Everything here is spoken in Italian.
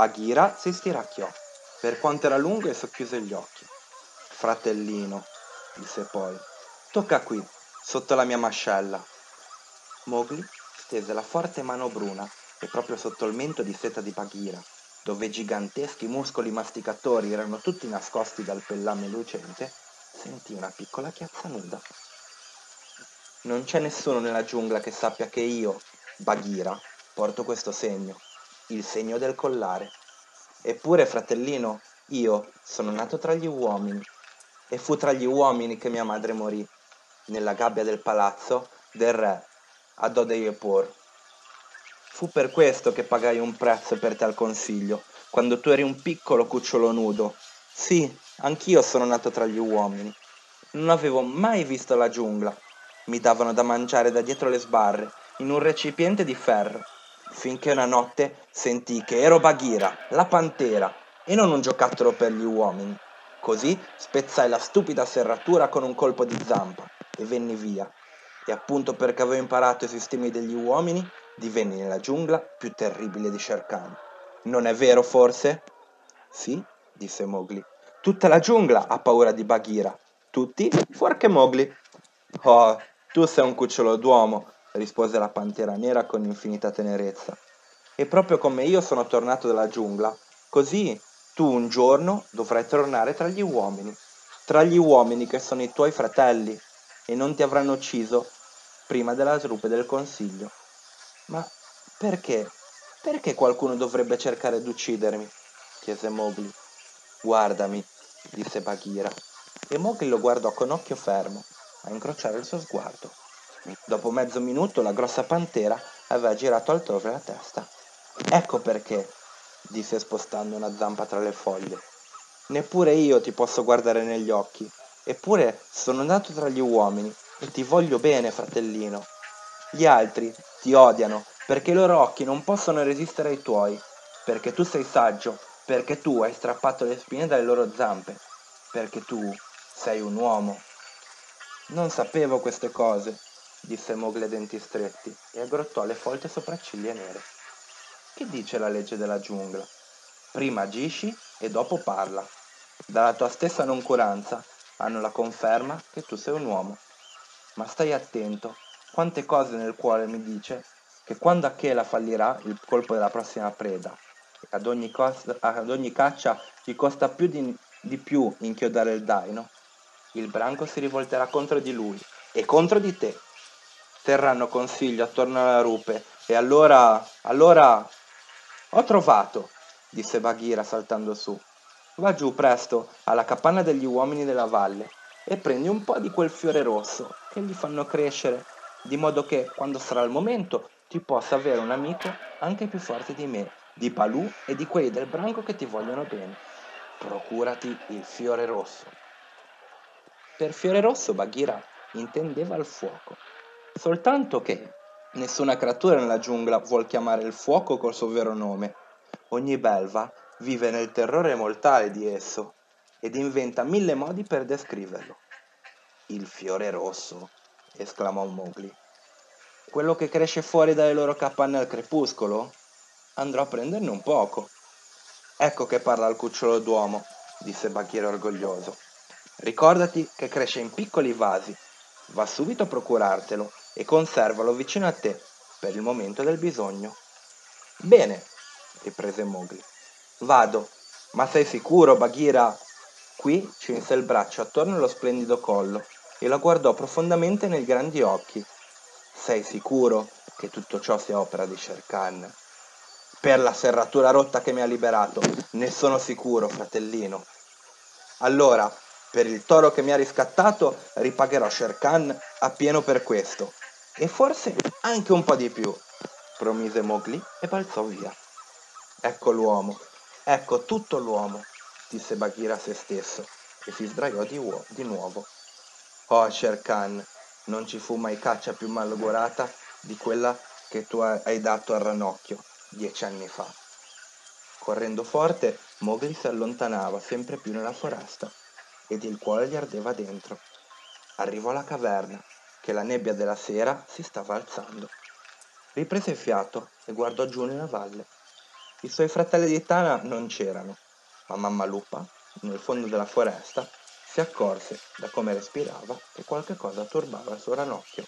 Bagheera si stiracchiò, per quanto era lungo e socchiuse gli occhi. Fratellino, disse poi, tocca qui, sotto la mia mascella. Mowgli stese la forte mano bruna e proprio sotto il mento di seta di Bagheera, dove giganteschi muscoli masticatori erano tutti nascosti dal pellame lucente, sentì una piccola chiazza nuda. Non c'è nessuno nella giungla che sappia che io, Bagheera, porto questo segno, il segno del collare. Eppure, fratellino, io sono nato tra gli uomini, e fu tra gli uomini che mia madre morì, nella gabbia del palazzo del re, ad Odeyepor. Fu per questo che pagai un prezzo per te al consiglio, quando tu eri un piccolo cucciolo nudo. Sì, anch'io sono nato tra gli uomini. Non avevo mai visto la giungla. Mi davano da mangiare da dietro le sbarre, in un recipiente di ferro, finché una notte sentii che ero Bagheera, la pantera, e non un giocattolo per gli uomini. Così spezzai la stupida serratura con un colpo di zampa e venni via. E appunto perché avevo imparato i sistemi degli uomini, divenni nella giungla più terribile di Shere Khan. Non è vero, forse? Sì, disse Mowgli. Tutta la giungla ha paura di Bagheera. Tutti, fuorché Mowgli. Oh, tu sei un cucciolo d'uomo, rispose la pantera nera con infinita tenerezza. E proprio come io sono tornato dalla giungla, così tu un giorno dovrai tornare tra gli uomini, tra gli uomini che sono i tuoi fratelli, e non ti avranno ucciso prima della truppe del consiglio. Ma perché? Perché qualcuno dovrebbe cercare di uccidermi? chiese Mowgli. Guardami, disse Bagheera, e Mowgli lo guardò con occhio fermo, a incrociare il suo sguardo. Dopo mezzo minuto la grossa pantera aveva girato altrove la testa. Ecco perché, disse spostando una zampa tra le foglie. Neppure io ti posso guardare negli occhi. Eppure sono nato tra gli uomini e ti voglio bene, fratellino. Gli altri ti odiano perché i loro occhi non possono resistere ai tuoi, perché tu sei saggio, perché tu hai strappato le spine dalle loro zampe, perché tu sei un uomo. Non sapevo queste cose, disse Mowgli a denti stretti e aggrottò le folte sopracciglia nere. Che dice la legge della giungla? Prima agisci e dopo parla. Dalla tua stessa noncuranza hanno la conferma che tu sei un uomo. Ma stai attento, quante cose nel cuore mi dice che quando Achela fallirà il colpo della prossima preda, ad ogni, costa, ad ogni caccia gli costa più di, di più inchiodare il daino, il branco si rivolterà contro di lui e contro di te terranno consiglio attorno alla rupe e allora, allora... Ho trovato, disse Bagheera saltando su. Va giù presto alla capanna degli uomini della valle e prendi un po' di quel fiore rosso che li fanno crescere, di modo che, quando sarà il momento, ti possa avere un amico anche più forte di me, di Balù e di quelli del branco che ti vogliono bene. Procurati il fiore rosso. Per fiore rosso Bagheera intendeva il fuoco. Soltanto che nessuna creatura nella giungla vuol chiamare il fuoco col suo vero nome. Ogni belva vive nel terrore mortale di esso ed inventa mille modi per descriverlo. Il fiore rosso, esclamò Mowgli. Quello che cresce fuori dalle loro capanne al crepuscolo? Andrò a prenderne un poco. Ecco che parla il cucciolo d'uomo, disse Bagheera orgoglioso. Ricordati che cresce in piccoli vasi. Va subito a procurartelo e conservalo vicino a te per il momento del bisogno. Bene, riprese Mowgli. Vado, ma sei sicuro, Bagheera? Qui cinse il braccio attorno allo splendido collo e la guardò profondamente nei grandi occhi. Sei sicuro che tutto ciò sia opera di Shere Khan? Per la serratura rotta che mi ha liberato, ne sono sicuro, fratellino. Allora, per il toro che mi ha riscattato, ripagherò Shere Khan appieno per questo. E forse anche un po' di più, promise Mowgli e balzò via. Ecco l'uomo, ecco tutto l'uomo, disse Bagheera a se stesso e si sdraiò di, uo- di nuovo. Oh, Shere Khan, non ci fu mai caccia più malaugurata di quella che tu hai dato al ranocchio dieci anni fa. Correndo forte, Mowgli si allontanava sempre più nella foresta ed il cuore gli ardeva dentro. Arrivò alla caverna, che la nebbia della sera si stava alzando. Riprese fiato e guardò giù nella valle. I suoi fratelli di tana non c'erano, ma mamma lupa, nel fondo della foresta, si accorse da come respirava che qualche cosa turbava il suo ranocchio.